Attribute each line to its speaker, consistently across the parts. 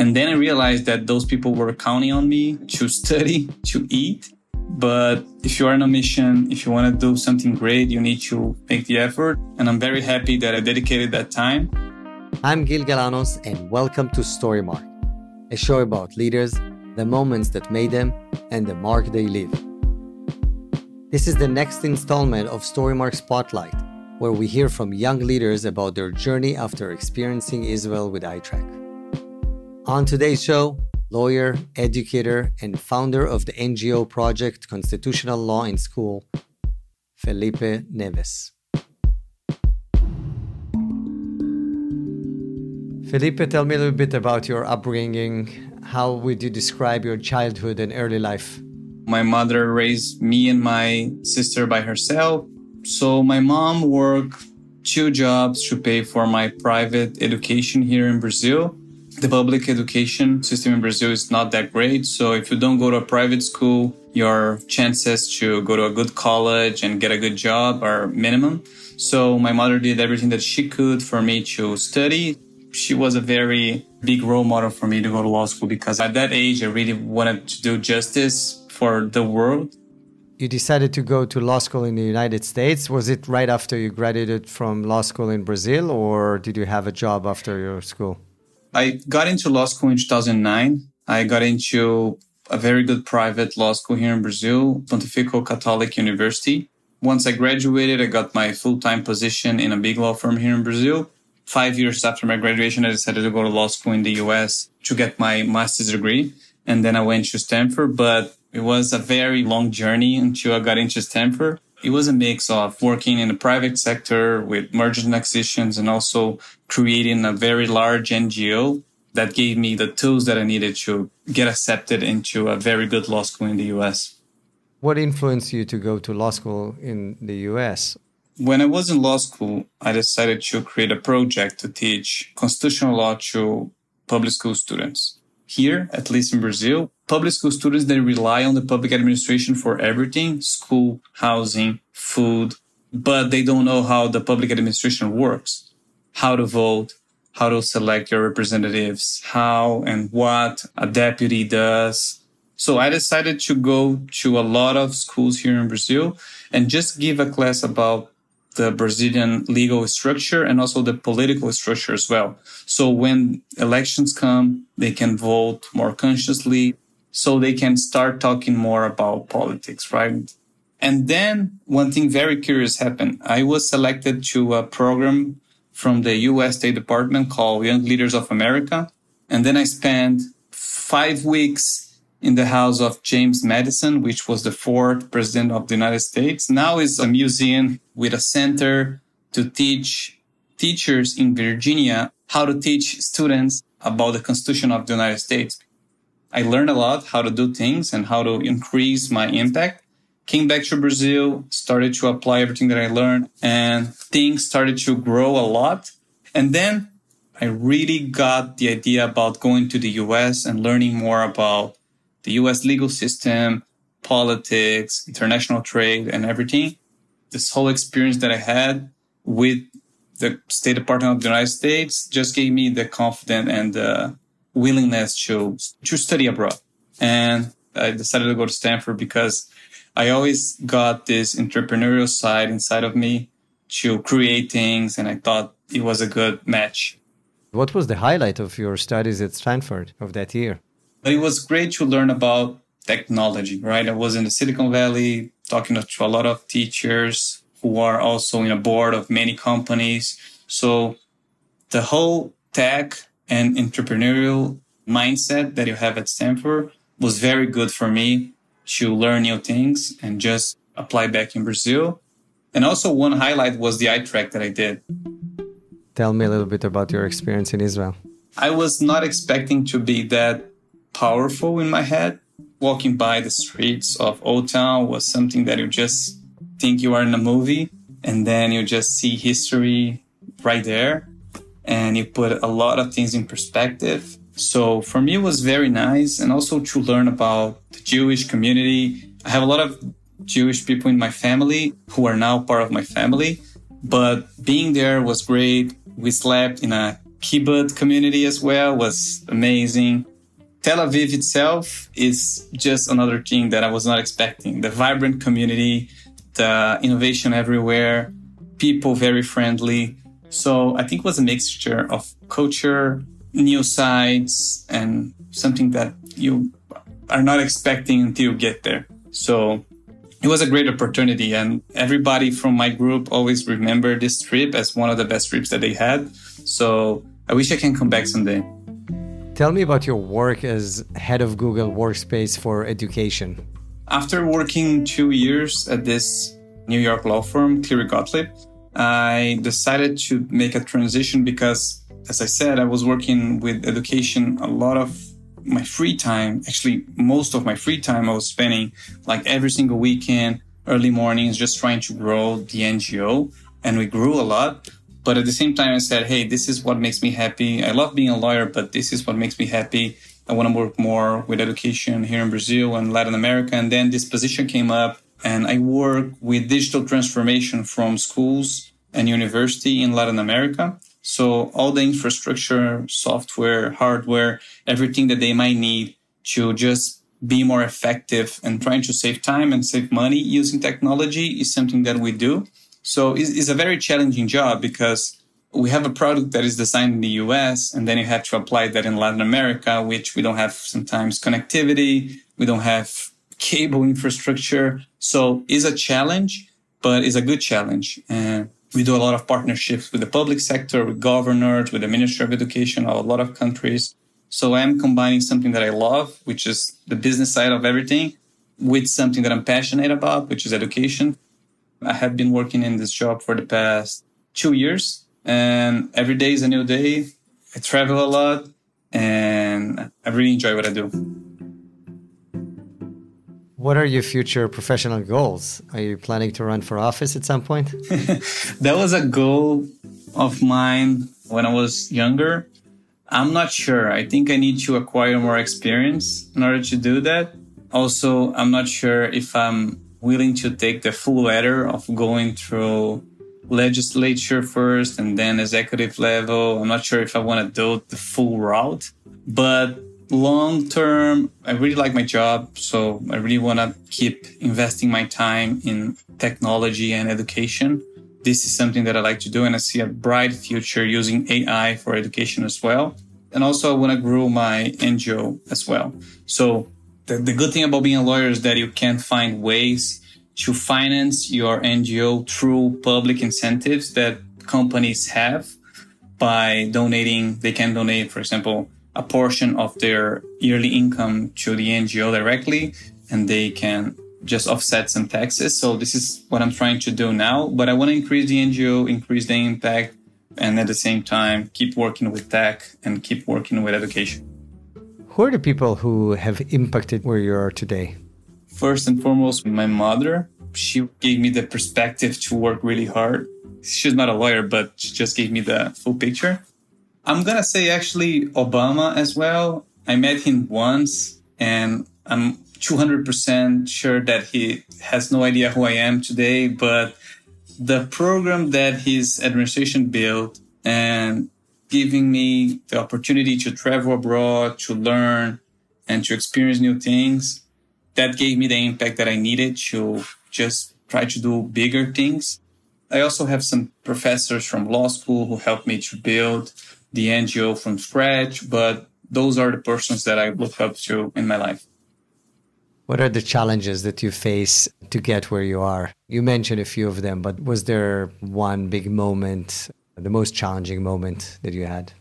Speaker 1: And then I realized that those people were counting on me to study, to eat. But if you are on a mission, if you want to do something great, you need to make the effort. And I'm very happy that I dedicated that time.
Speaker 2: I'm Gil Galanos, and welcome to Storymark, a show about leaders, the moments that made them, and the mark they leave. This is the next installment of Storymark Spotlight, where we hear from young leaders about their journey after experiencing Israel with iTrek. On today's show, lawyer, educator, and founder of the NGO project Constitutional Law in School, Felipe Neves. Felipe, tell me a little bit about your upbringing. How would you describe your childhood and early life?
Speaker 1: My mother raised me and my sister by herself. So my mom worked two jobs to pay for my private education here in Brazil the public education system in Brazil is not that great. So if you don't go to a private school, your chances to go to a good college and get a good job are minimum. So my mother did everything that she could for me to study. She was a very big role model for me to go to law school because at that age, I really wanted to do justice for the world.
Speaker 2: You decided to go to law school in the United States. Was it right after you graduated from law school in Brazil, or did you have a job after your school?
Speaker 1: I got into law school in 2009. I got into a very good private law school here in Brazil, Pontifical Catholic University. Once I graduated, I got my full-time position in a big law firm here in Brazil. Five years after my graduation, I decided to go to law school in the US to get my master's degree. And then I went to Stanford, but it was a very long journey until I got into Stanford. It was a mix of working in the private sector with mergers and acquisitions and also creating a very large NGO that gave me the tools that I needed to get accepted into a very good law school in the US.
Speaker 2: What influenced you to go to law school in the US?
Speaker 1: When I was in law school, I decided to create a project to teach constitutional law to public school students. Here, at least in Brazil, public school students, they rely on the public administration for everything, school, housing, food, but they don't know how the public administration works, how to vote, how to select your representatives, how and what a deputy does. So I decided to go to a lot of schools here in Brazil and just give a class about the Brazilian legal structure and also the political structure as well. So when elections come, they can vote more consciously. So they can start talking more about politics, right? And then one thing very curious happened. I was selected to a program from the US State Department called Young Leaders of America. And then I spent five weeks in the house of James Madison, which was the fourth president of the United States. Now is a museum with a center to teach teachers in Virginia how to teach students about the Constitution of the United States. I learned a lot how to do things and how to increase my impact. Came back to Brazil, started to apply everything that I learned and things started to grow a lot. And then I really got the idea about going to the US and learning more about the US legal system, politics, international trade, and everything. This whole experience that I had with the State Department of the United States just gave me the confidence and the willingness to, to study abroad. And I decided to go to Stanford because I always got this entrepreneurial side inside of me to create things. And I thought it was a good match.
Speaker 2: What was the highlight of your studies at Stanford of that year?
Speaker 1: But it was great to learn about technology, right? I was in the Silicon Valley talking to a lot of teachers who are also in a board of many companies. So the whole tech and entrepreneurial mindset that you have at Stanford was very good for me to learn new things and just apply back in Brazil. And also one highlight was the iTrek that I did.
Speaker 2: Tell me a little bit about your experience in Israel.
Speaker 1: I was not expecting to be that powerful in my head. Walking by the streets of Old Town was something that you just think you are in a movie and then you just see history right there and you put a lot of things in perspective. So for me, it was very nice and also to learn about the Jewish community. I have a lot of Jewish people in my family who are now part of my family, but being there was great. We slept in a Kibbutz community as well was amazing. Tel Aviv itself is just another thing that I was not expecting. The vibrant community, the innovation everywhere, people very friendly. So I think it was a mixture of culture, new sites, and something that you are not expecting until you get there. So it was a great opportunity and everybody from my group always remember this trip as one of the best trips that they had. So I wish I can come back someday.
Speaker 2: Tell me about your work as head of Google Workspace for Education.
Speaker 1: After working two years at this New York law firm, Cleary Gottlieb, I decided to make a transition because, as I said, I was working with education a lot of my free time. Actually, most of my free time I was spending like every single weekend, early mornings, just trying to grow the NGO. And we grew a lot. But at the same time, I said, hey, this is what makes me happy. I love being a lawyer, but this is what makes me happy. I want to work more with education here in Brazil and Latin America. And then this position came up and I work with digital transformation from schools and university in Latin America. So all the infrastructure, software, hardware, everything that they might need to just be more effective and trying to save time and save money using technology is something that we do. So it's, it's, a very challenging job because we have a product that is designed in the US and then you have to apply that in Latin America, which we don't have sometimes connectivity. We don't have cable infrastructure. So it's a challenge, but it's a good challenge. And we do a lot of partnerships with the public sector, with governors, with the Ministry of Education of a lot of countries. So I'm combining something that I love, which is the business side of everything, with something that I'm passionate about, which is education. I have been working in this job for the past two years and every day is a new day. I travel a lot and I really enjoy what I do.
Speaker 2: What are your future professional goals? Are you planning to run for office at some point?
Speaker 1: that was a goal of mine when I was younger. I'm not sure. I think I need to acquire more experience in order to do that. Also, I'm not sure if I'm willing to take the full ladder of going through legislature first and then executive level. I'm not sure if I want to do the full route, but long term, I really like my job. So I really want to keep investing my time in technology and education. This is something that I like to do. And I see a bright future using AI for education as well. And also I want to grow my NGO as well. So the, the good thing about being a lawyer is that you can find ways to finance your NGO through public incentives that companies have by donating. They can donate, for example, a portion of their yearly income to the NGO directly, and they can just offset some taxes. So this is what I'm trying to do now. But I want to increase the NGO, increase the impact, and at the same time keep working with tech and keep working with education.
Speaker 2: Who are the people who have impacted where you are today?
Speaker 1: First and foremost, my mother. She gave me the perspective to work really hard. She's not a lawyer, but she just gave me the full picture. I'm to say actually Obama as well. I met him once and I'm 200% sure that he has no idea who I am today, but the program that his administration built and giving me the opportunity to travel abroad, to learn, and to experience new things. That gave me the impact that I needed to just try to do bigger things. I also have some professors from law school who helped me to build the NGO from scratch, but those are the persons that I look up to in my life.
Speaker 2: What are the challenges that you face to get where you are? You mentioned a few of them, but was there one big moment the most challenging moment that you had?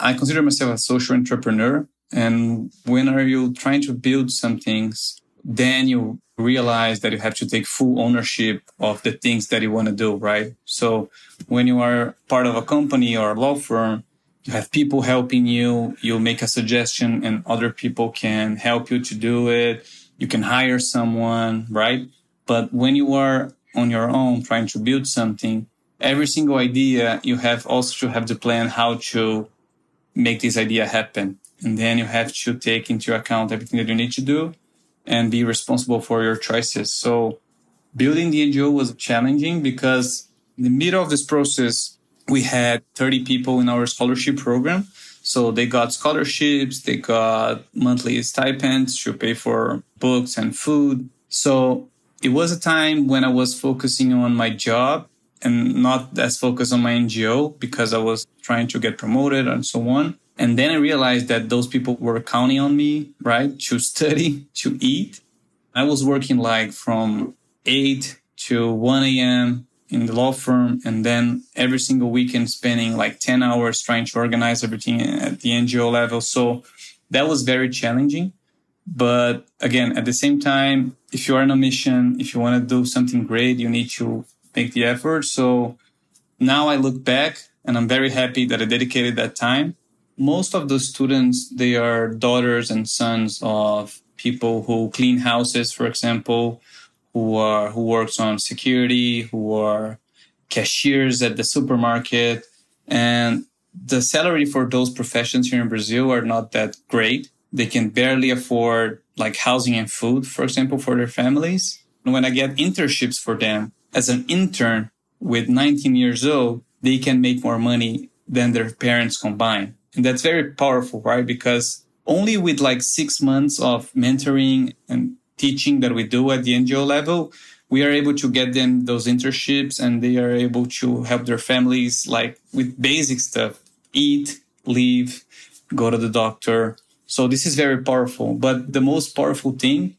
Speaker 1: I consider myself a social entrepreneur. And when are you trying to build some things, then you realize that you have to take full ownership of the things that you want to do, right? So when you are part of a company or a law firm, you have people helping you, you make a suggestion and other people can help you to do it. You can hire someone, right? But when you are on your own trying to build something, every single idea you have also to have the plan how to make this idea happen. And then you have to take into account everything that you need to do and be responsible for your choices. So building the NGO was challenging because in the middle of this process, we had 30 people in our scholarship program. So they got scholarships, they got monthly stipends to pay for books and food. So it was a time when I was focusing on my job and not as focused on my NGO because I was trying to get promoted and so on. And then I realized that those people were counting on me, right? To study, to eat. I was working like from 8 to 1 a.m. in the law firm. And then every single weekend spending like 10 hours trying to organize everything at the NGO level. So that was very challenging. But again, at the same time, if you are on a mission, if you want to do something great, you need to make the effort. So now I look back and I'm very happy that I dedicated that time. Most of the students, they are daughters and sons of people who clean houses, for example, who are, who works on security, who are cashiers at the supermarket. And the salary for those professions here in Brazil are not that great. They can barely afford like housing and food, for example, for their families. And when I get internships for them as an intern with 19 years old, they can make more money than their parents combined. And that's very powerful, right? Because only with like six months of mentoring and teaching that we do at the NGO level, we are able to get them those internships and they are able to help their families like with basic stuff, eat, live, go to the doctor. So this is very powerful. But the most powerful thing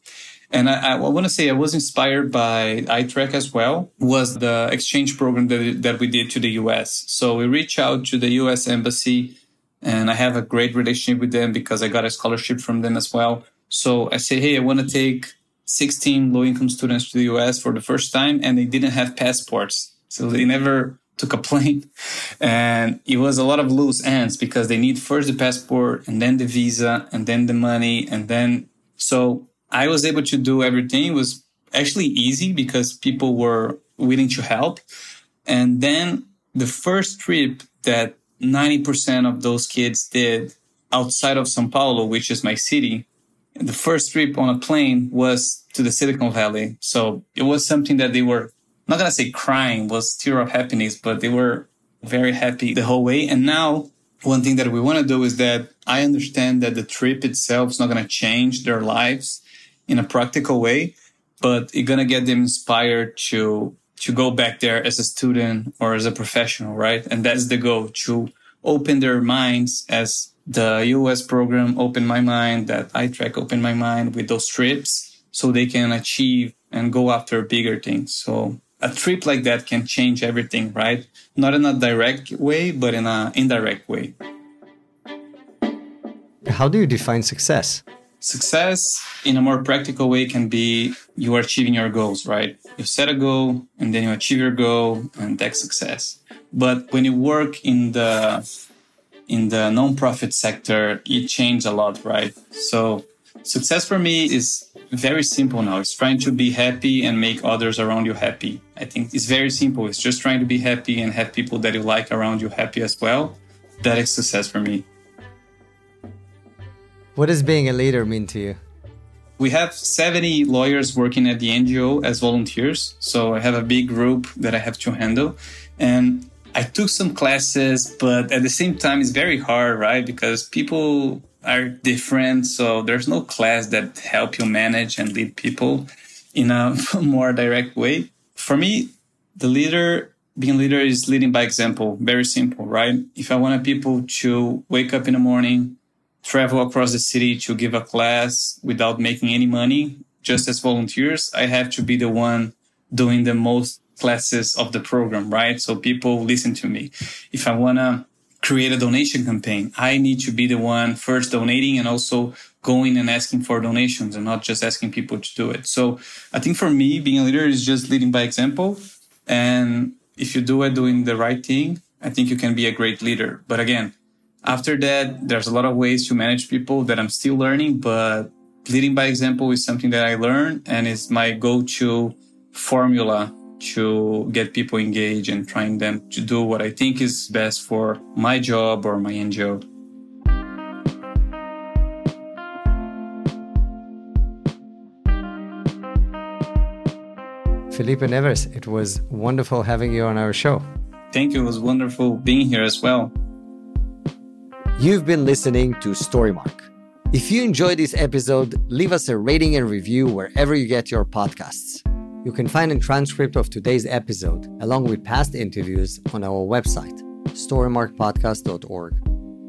Speaker 1: and I, I want to say I was inspired by iTrek as well, was the exchange program that, that we did to the US. So we reached out to the US embassy and I have a great relationship with them because I got a scholarship from them as well. So I say, Hey, I want to take 16 low income students to the US for the first time and they didn't have passports. So they never took a plane and it was a lot of loose ends because they need first the passport and then the visa and then the money and then so I was able to do everything. It was actually easy because people were willing to help. And then the first trip that 90% of those kids did outside of Sao Paulo, which is my city, the first trip on a plane was to the Silicon Valley. So it was something that they were not going to say crying was tear of happiness, but they were very happy the whole way. And now one thing that we want to do is that I understand that the trip itself is not going to change their lives in a practical way, but you're to get them inspired to, to go back there as a student or as a professional, right? And that's the goal to open their minds as the US program opened my mind, that iTrek opened my mind with those trips so they can achieve and go after bigger things. So a trip like that can change everything, right? Not in a direct way, but in an indirect way.
Speaker 2: How do you define success?
Speaker 1: Success in a more practical way can be you are achieving your goals, right? You set a goal and then you achieve your goal and that's success. But when you work in the in the non-profit sector, it changed a lot, right? So success for me is very simple now. It's trying to be happy and make others around you happy. I think it's very simple. It's just trying to be happy and have people that you like around you happy as well. That is success for me.
Speaker 2: What does being a leader mean to you?
Speaker 1: We have 70 lawyers working at the NGO as volunteers. So I have a big group that I have to handle. And I took some classes, but at the same time, it's very hard, right? Because people are different. So there's no class that help you manage and lead people in a more direct way. For me, the leader, being leader is leading by example. Very simple, right? If I want people to wake up in the morning, travel across the city to give a class without making any money, just as volunteers, I have to be the one doing the most classes of the program, right? So people listen to me. If I want to create a donation campaign, I need to be the one first donating and also going and asking for donations and not just asking people to do it. So I think for me, being a leader is just leading by example. And if you do it doing the right thing, I think you can be a great leader. But again, after that, there's a lot of ways to manage people that I'm still learning, but leading by example is something that I learned and is my go-to formula to get people engaged and trying them to do what I think is best for my job or my NGO.
Speaker 2: Felipe Neves, it was wonderful having you on our show.
Speaker 1: Thank you. It was wonderful being here as well.
Speaker 2: You've been listening to Storymark. If you enjoyed this episode, leave us a rating and review wherever you get your podcasts. You can find a transcript of today's episode, along with past interviews, on our website, storymarkpodcast.org.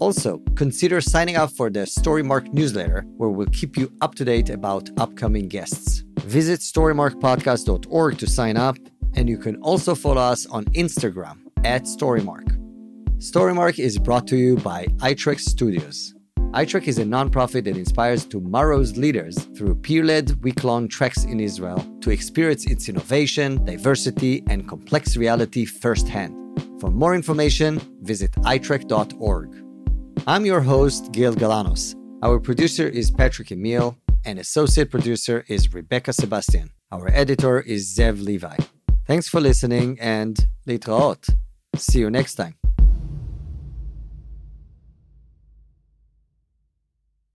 Speaker 2: Also, consider signing up for the Storymark newsletter, where we'll keep you up to date about upcoming guests. Visit storymarkpodcast.org to sign up, and you can also follow us on Instagram at Storymark. Storymark is brought to you by iTrek Studios. iTrek is a nonprofit that inspires tomorrow's leaders through peer led week long treks in Israel to experience its innovation, diversity, and complex reality firsthand. For more information, visit itrek.org. I'm your host, Gil Galanos. Our producer is Patrick Emile, and associate producer is Rebekah Sebastian. Our editor is Zev Levi. Thanks for listening and litraot. See you next time.